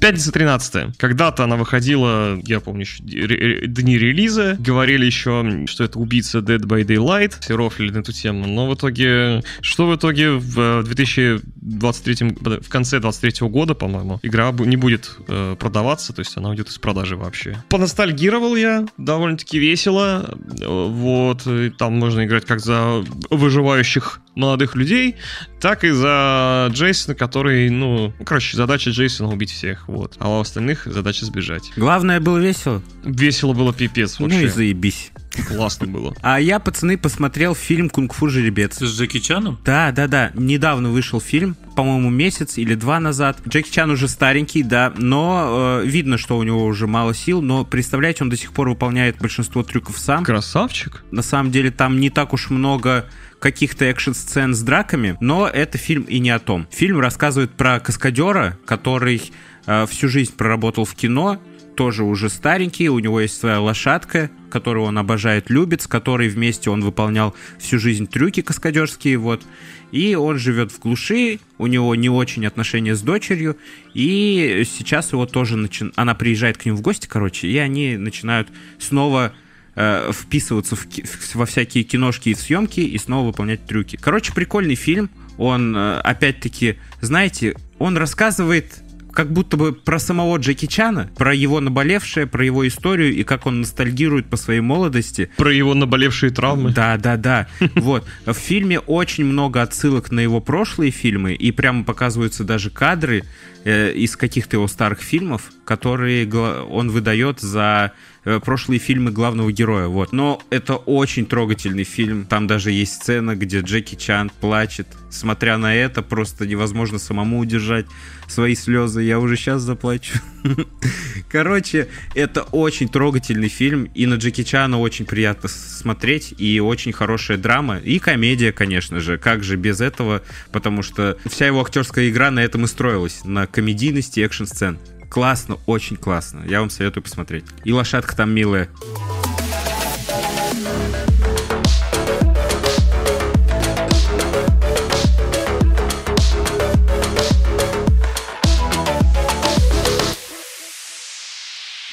Пятница 13 Когда-то она выходила, я помню, еще дни релиза. Говорили еще, что это убийца Dead by Daylight. Все рофлили на эту тему. Но в итоге, что в итоге в 2000 23 в конце 23 года, по-моему, игра не будет э, продаваться, то есть она уйдет из продажи вообще. Поностальгировал я, довольно-таки весело. Вот, там можно играть как за выживающих молодых людей, так и за Джейсона, который, ну, короче, задача Джейсона убить всех, вот. А у остальных задача сбежать. Главное было весело. Весело было пипец вообще. Ну и заебись. Классно было. А я, пацаны, посмотрел фильм «Кунг-фу жеребец». С Джеки Чаном? Да, да, да. Недавно вышел фильм, по-моему, месяц или два назад. Джеки Чан уже старенький, да, но э, видно, что у него уже мало сил, но, представляете, он до сих пор выполняет большинство трюков сам. Красавчик. На самом деле там не так уж много каких-то экшн-сцен с драками, но это фильм и не о том. Фильм рассказывает про каскадера, который э, всю жизнь проработал в кино, тоже уже старенький, у него есть своя лошадка, которую он обожает, любит, с которой вместе он выполнял всю жизнь трюки каскадерские, вот. И он живет в глуши, у него не очень отношения с дочерью, и сейчас его тоже начи... она приезжает к ним в гости, короче, и они начинают снова э, вписываться в, во всякие киношки и съемки и снова выполнять трюки. Короче, прикольный фильм. Он, э, опять-таки, знаете, он рассказывает как будто бы про самого Джеки Чана, про его наболевшее, про его историю и как он ностальгирует по своей молодости. Про его наболевшие травмы. Да, да, да. Вот. В фильме очень много отсылок на его прошлые фильмы, и прямо показываются даже кадры э, из каких-то его старых фильмов, которые он выдает за прошлые фильмы главного героя, вот. Но это очень трогательный фильм. Там даже есть сцена, где Джеки Чан плачет. Смотря на это, просто невозможно самому удержать свои слезы. Я уже сейчас заплачу. Короче, это очень трогательный фильм. И на Джеки Чана очень приятно смотреть. И очень хорошая драма. И комедия, конечно же. Как же без этого? Потому что вся его актерская игра на этом и строилась. На комедийности экшн-сцен. Классно, очень классно. Я вам советую посмотреть. И лошадка там милая.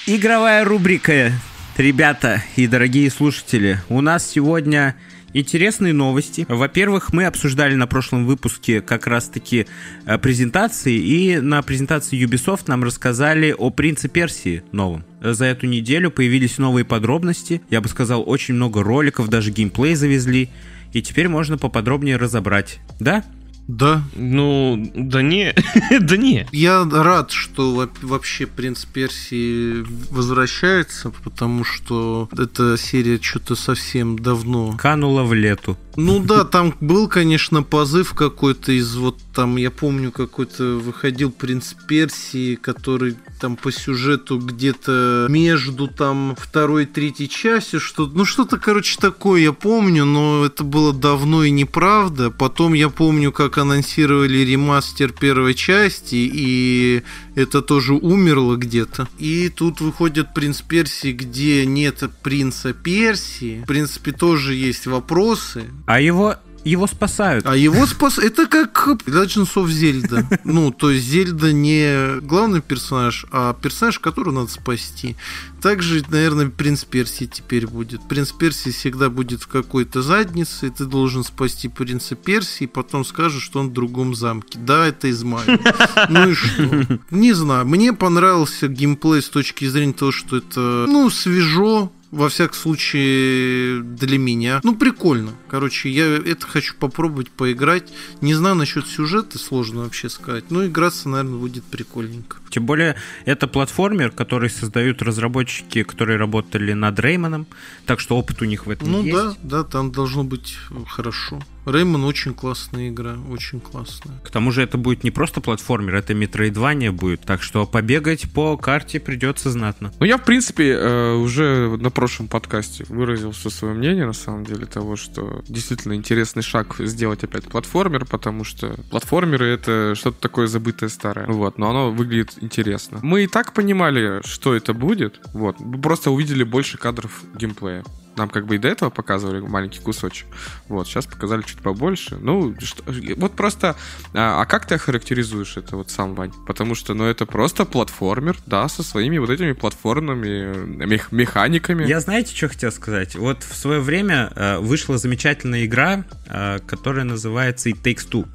Игровая рубрика. Ребята и дорогие слушатели, у нас сегодня Интересные новости. Во-первых, мы обсуждали на прошлом выпуске как раз-таки э, презентации, и на презентации Ubisoft нам рассказали о принце Персии новом. За эту неделю появились новые подробности, я бы сказал, очень много роликов, даже геймплей завезли, и теперь можно поподробнее разобрать. Да? Да. Ну, да не, да не. Я рад, что вообще «Принц Персии» возвращается, потому что эта серия что-то совсем давно... Канула в лету. Ну да, там был, конечно, позыв какой-то из вот там, я помню, какой-то выходил «Принц Персии», который там по сюжету где-то между там второй и третьей частью, что ну что-то, короче, такое я помню, но это было давно и неправда. Потом я помню, как анонсировали ремастер первой части, и это тоже умерло где-то. И тут выходит «Принц Персии», где нет принца Персии. В принципе, тоже есть вопросы. А его его спасают. А его спас... Это как Legends of Zelda. Ну, то есть Зельда не главный персонаж, а персонаж, которого надо спасти. Также, наверное, Принц Персии теперь будет. Принц Персии всегда будет в какой-то заднице, и ты должен спасти Принца Персии, и потом скажешь, что он в другом замке. Да, это Измаил. Ну и что? Не знаю. Мне понравился геймплей с точки зрения того, что это, ну, свежо, во всяком случае, для меня. Ну, прикольно. Короче, я это хочу попробовать поиграть. Не знаю насчет сюжета, сложно вообще сказать. Но играться, наверное, будет прикольненько. Тем более, это платформер, который создают разработчики, которые работали над Реймоном. Так что опыт у них в этом ну, есть. Ну да, да, там должно быть хорошо. Реймон очень классная игра, очень классная. К тому же это будет не просто платформер, это метроидвания будет, так что побегать по карте придется знатно. Ну я, в принципе, э, уже на прошлом подкасте выразил все свое мнение, на самом деле, того, что действительно интересный шаг сделать опять платформер, потому что платформеры — это что-то такое забытое старое, вот, но оно выглядит интересно. Мы и так понимали, что это будет, вот, просто увидели больше кадров геймплея. Нам как бы и до этого показывали маленький кусочек. Вот, сейчас показали чуть побольше. Ну, что, вот просто... А, а как ты охарактеризуешь это вот сам, Вань? Потому что, ну, это просто платформер, да, со своими вот этими платформными мех механиками. Я знаете, что хотел сказать? Вот в свое время э, вышла замечательная игра, э, которая называется It Takes Two.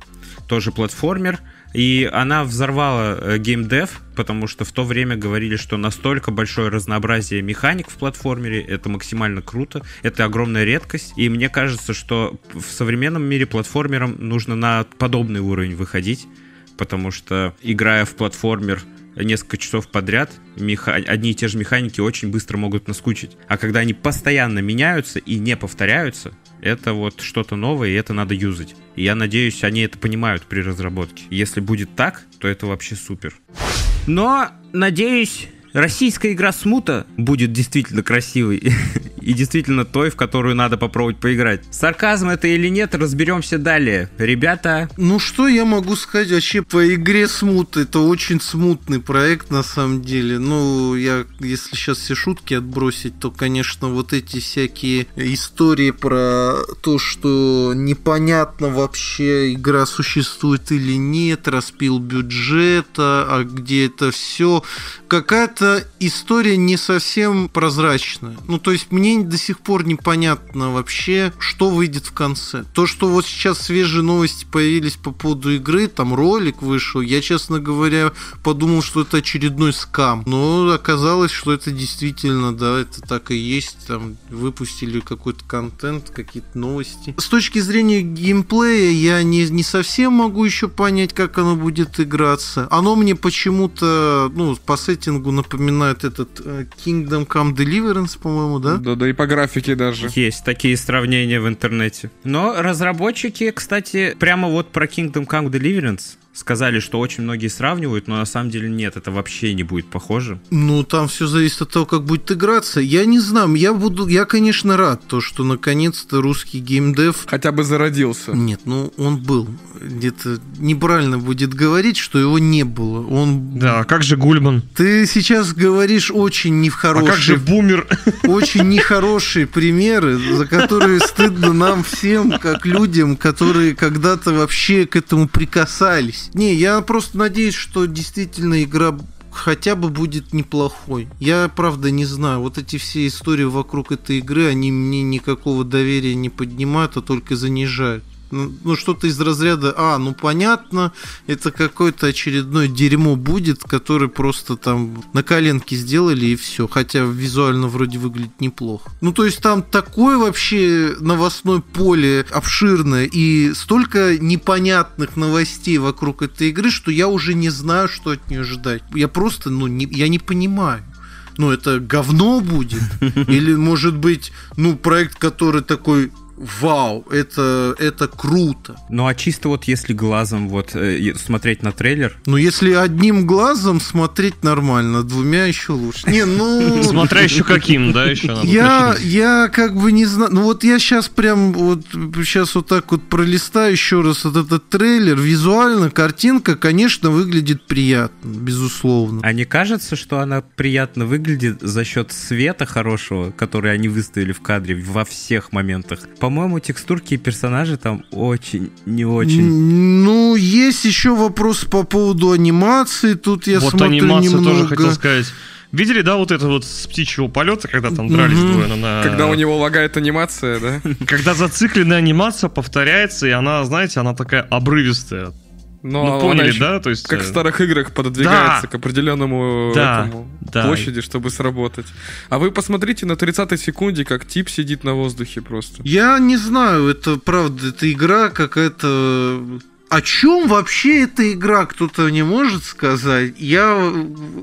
тоже платформер. И она взорвала э, геймдев, потому что в то время говорили, что настолько большое разнообразие механик в платформере, это максимально круто, это огромная редкость. И мне кажется, что в современном мире платформерам нужно на подобный уровень выходить, потому что играя в платформер несколько часов подряд, меха... одни и те же механики очень быстро могут наскучить. А когда они постоянно меняются и не повторяются, это вот что-то новое, и это надо юзать. И я надеюсь, они это понимают при разработке. Если будет так, то это вообще супер. Но, надеюсь, российская игра Смута будет действительно красивой и действительно той, в которую надо попробовать поиграть. Сарказм это или нет, разберемся далее. Ребята... Ну что я могу сказать вообще по игре Смут? Это очень смутный проект на самом деле. Ну, я, если сейчас все шутки отбросить, то, конечно, вот эти всякие истории про то, что непонятно вообще игра существует или нет, распил бюджета, а где это все. Какая-то история не совсем прозрачная. Ну, то есть мне до сих пор непонятно вообще, что выйдет в конце. То, что вот сейчас свежие новости появились по поводу игры, там ролик вышел, я, честно говоря, подумал, что это очередной скам. Но оказалось, что это действительно, да, это так и есть. Там выпустили какой-то контент, какие-то новости. С точки зрения геймплея я не, не совсем могу еще понять, как оно будет играться. Оно мне почему-то, ну, по сеттингу напоминает этот э, Kingdom Come Deliverance, по-моему, да? Да, да и по графике даже. Есть такие сравнения в интернете. Но разработчики, кстати, прямо вот про Kingdom Come Deliverance сказали, что очень многие сравнивают, но на самом деле нет, это вообще не будет похоже. Ну, там все зависит от того, как будет играться. Я не знаю, я буду, я, конечно, рад, то, что наконец-то русский геймдев... Хотя бы зародился. Нет, ну, он был. Где-то неправильно будет говорить, что его не было. Он... Да, а как же Гульман? Ты сейчас говоришь очень не в хорошие... А как же Бумер? Очень нехорошие примеры, за которые стыдно нам всем, как людям, которые когда-то вообще к этому прикасались. Не, я просто надеюсь, что действительно игра хотя бы будет неплохой. Я, правда, не знаю. Вот эти все истории вокруг этой игры, они мне никакого доверия не поднимают, а только занижают ну, ну, что-то из разряда, а, ну понятно, это какое-то очередное дерьмо будет, которое просто там на коленке сделали и все, хотя визуально вроде выглядит неплохо. Ну, то есть там такое вообще новостное поле обширное и столько непонятных новостей вокруг этой игры, что я уже не знаю, что от нее ждать. Я просто, ну, не, я не понимаю ну, это говно будет? Или, может быть, ну, проект, который такой вау, это, это круто. Ну а чисто вот если глазом вот э, смотреть на трейлер? Ну если одним глазом смотреть нормально, двумя еще лучше. Не, ну... Смотря еще каким, да, еще надо Я, я как бы не знаю, ну вот я сейчас прям вот сейчас вот так вот пролистаю еще раз вот этот трейлер, визуально картинка, конечно, выглядит приятно, безусловно. А не кажется, что она приятно выглядит за счет света хорошего, который они выставили в кадре во всех моментах? По-моему, текстурки и персонажи там очень, не очень. Ну, есть еще вопрос по поводу анимации. Тут я вот смотрю анимацию немного... тоже хотел сказать. Видели, да, вот это вот с птичьего полета, когда там дрались Мгм. двое на... Когда у него лагает анимация, да? Когда зацикленная анимация повторяется, и она, знаете, она такая обрывистая. Но ну, поняли, да? То есть... Как э, в старых играх пододвигается Да. к определенному Да, этому да. площади, чтобы сработать. А вы посмотрите на 30-й секунде, как тип сидит на воздухе просто. Я не знаю, это правда, это игра какая-то... О чем вообще эта игра, кто-то не может сказать? Я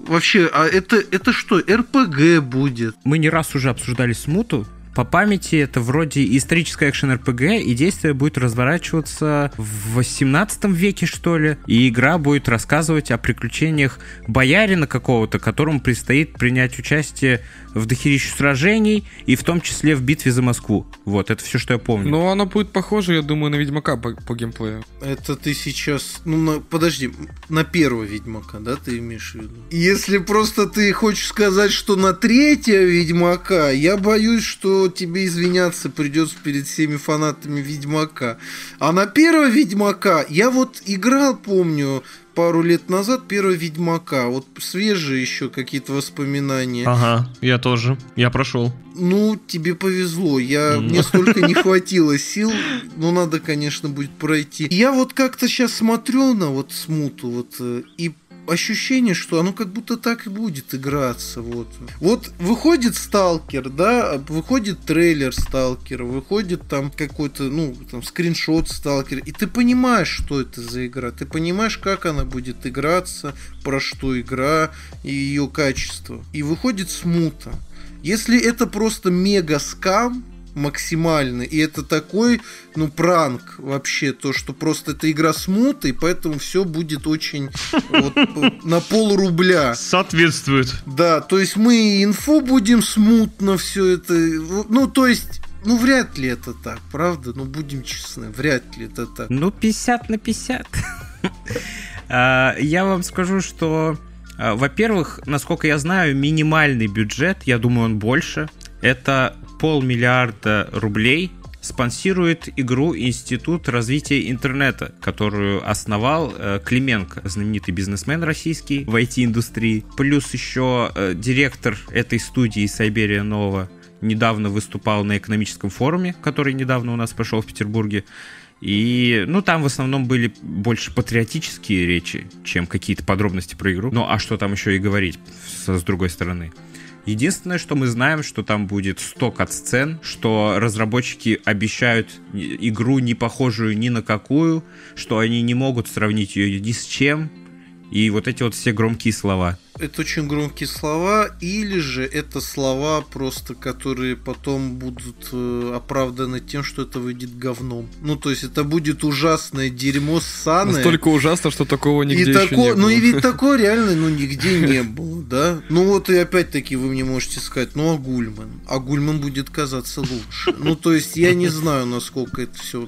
вообще, а это, это что, РПГ будет? Мы не раз уже обсуждали смуту. По памяти это вроде историческая экшен-РПГ, и действие будет разворачиваться в 18 веке, что ли. И игра будет рассказывать о приключениях боярина какого-то, которому предстоит принять участие в дохерищу сражений, и в том числе в битве за Москву. Вот, это все, что я помню. Но оно будет похоже, я думаю, на Ведьмака по, по геймплею. Это ты сейчас, ну, на- подожди, на первого Ведьмака, да, ты имеешь в виду? Если просто ты хочешь сказать, что на третьего Ведьмака, я боюсь, что что тебе извиняться придется перед всеми фанатами Ведьмака. А на первого Ведьмака я вот играл, помню, пару лет назад первого Ведьмака. Вот свежие еще какие-то воспоминания. Ага, я тоже. Я прошел. Ну, тебе повезло. Я, Мне столько не хватило сил. Ну, надо, конечно, будет пройти. Я вот как-то сейчас смотрю на вот смуту, вот, э, и ощущение, что оно как будто так и будет играться. Вот, вот выходит сталкер, да, выходит трейлер сталкера, выходит там какой-то, ну, там, скриншот сталкера, и ты понимаешь, что это за игра, ты понимаешь, как она будет играться, про что игра и ее качество. И выходит смута. Если это просто мега скам, максимально. И это такой, ну, пранк вообще, то, что просто это игра смуты, и поэтому все будет очень вот, на пол рубля. Соответствует. Да, то есть мы инфу будем смутно все это, ну, то есть ну, вряд ли это так, правда? Ну, будем честны, вряд ли это так. Ну, 50 на 50. А, я вам скажу, что, а, во-первых, насколько я знаю, минимальный бюджет, я думаю, он больше, это полмиллиарда рублей спонсирует игру Институт развития интернета, которую основал э, Клименко, знаменитый бизнесмен российский в IT-индустрии. Плюс еще э, директор этой студии Сайберия Нова недавно выступал на экономическом форуме, который недавно у нас прошел в Петербурге. И, ну, там в основном были больше патриотические речи, чем какие-то подробности про игру. Ну, а что там еще и говорить, с, с другой стороны. Единственное, что мы знаем, что там будет 100 кат-сцен, что разработчики обещают игру не похожую ни на какую, что они не могут сравнить ее ни с чем, и вот эти вот все громкие слова это очень громкие слова, или же это слова просто, которые потом будут э, оправданы тем, что это выйдет говном. Ну, то есть это будет ужасное дерьмо ссаное. Настолько ужасно, что такого нигде и еще тако... не было. Ну и ведь такое реально, ну, нигде не было, да? Ну вот и опять-таки вы мне можете сказать, ну а Гульман? А Гульман будет казаться лучше. Ну, то есть я не знаю, насколько это все...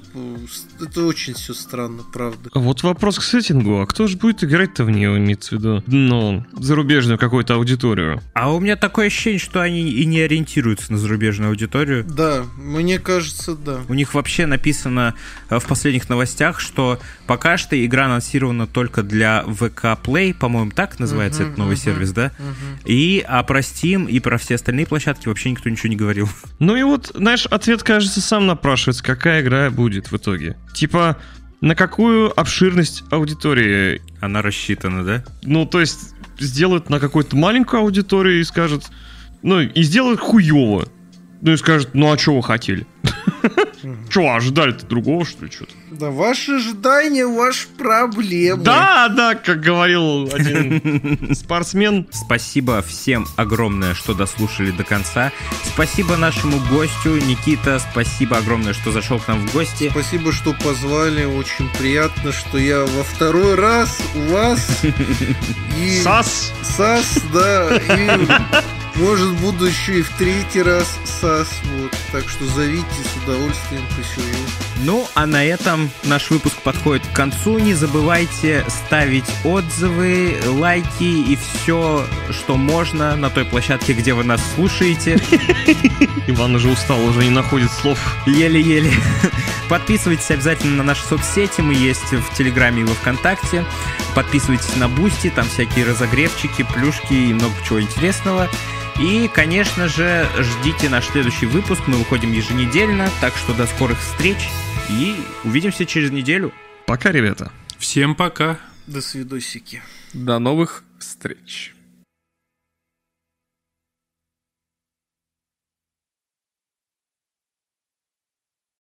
Это очень все странно, правда. Вот вопрос к сеттингу. А кто же будет играть-то в нее, имеется в виду? Ну, зарубежную какую-то аудиторию. А у меня такое ощущение, что они и не ориентируются на зарубежную аудиторию. Да, мне кажется, да. У них вообще написано э, в последних новостях, что пока что игра анонсирована только для VK Play, по-моему, так называется uh-huh, этот новый uh-huh, сервис, да? Uh-huh. И а про Steam и про все остальные площадки вообще никто ничего не говорил. Ну и вот, знаешь, ответ, кажется, сам напрашивается, какая игра будет в итоге. Типа, на какую обширность аудитории она рассчитана, да? Ну, то есть сделают на какую-то маленькую аудиторию и скажут, ну, и сделают хуево. Ну и скажут, ну а что вы хотели? Че, ожидали-то другого, что ли, что-то? Да ваши ожидания, ваши проблемы. Да, да, как говорил один спортсмен. Спасибо всем огромное, что дослушали до конца. Спасибо нашему гостю, Никита, спасибо огромное, что зашел к нам в гости. Спасибо, что позвали, очень приятно, что я во второй раз у вас. И... Сас! Сас, да, и может, буду еще и в третий раз САС. Вот. Так что зовите с удовольствием посижу. Ну, а на этом наш выпуск подходит к концу. Не забывайте ставить отзывы, лайки и все, что можно на той площадке, где вы нас слушаете. Иван уже устал, уже не находит слов. Еле-еле. Подписывайтесь обязательно на наши соцсети. Мы есть в Телеграме и во Вконтакте. Подписывайтесь на Boosty, там всякие разогревчики, плюшки и много чего интересного. И, конечно же, ждите наш следующий выпуск. Мы выходим еженедельно, так что до скорых встреч и увидимся через неделю. Пока, ребята. Всем пока. До свидосики. До новых встреч.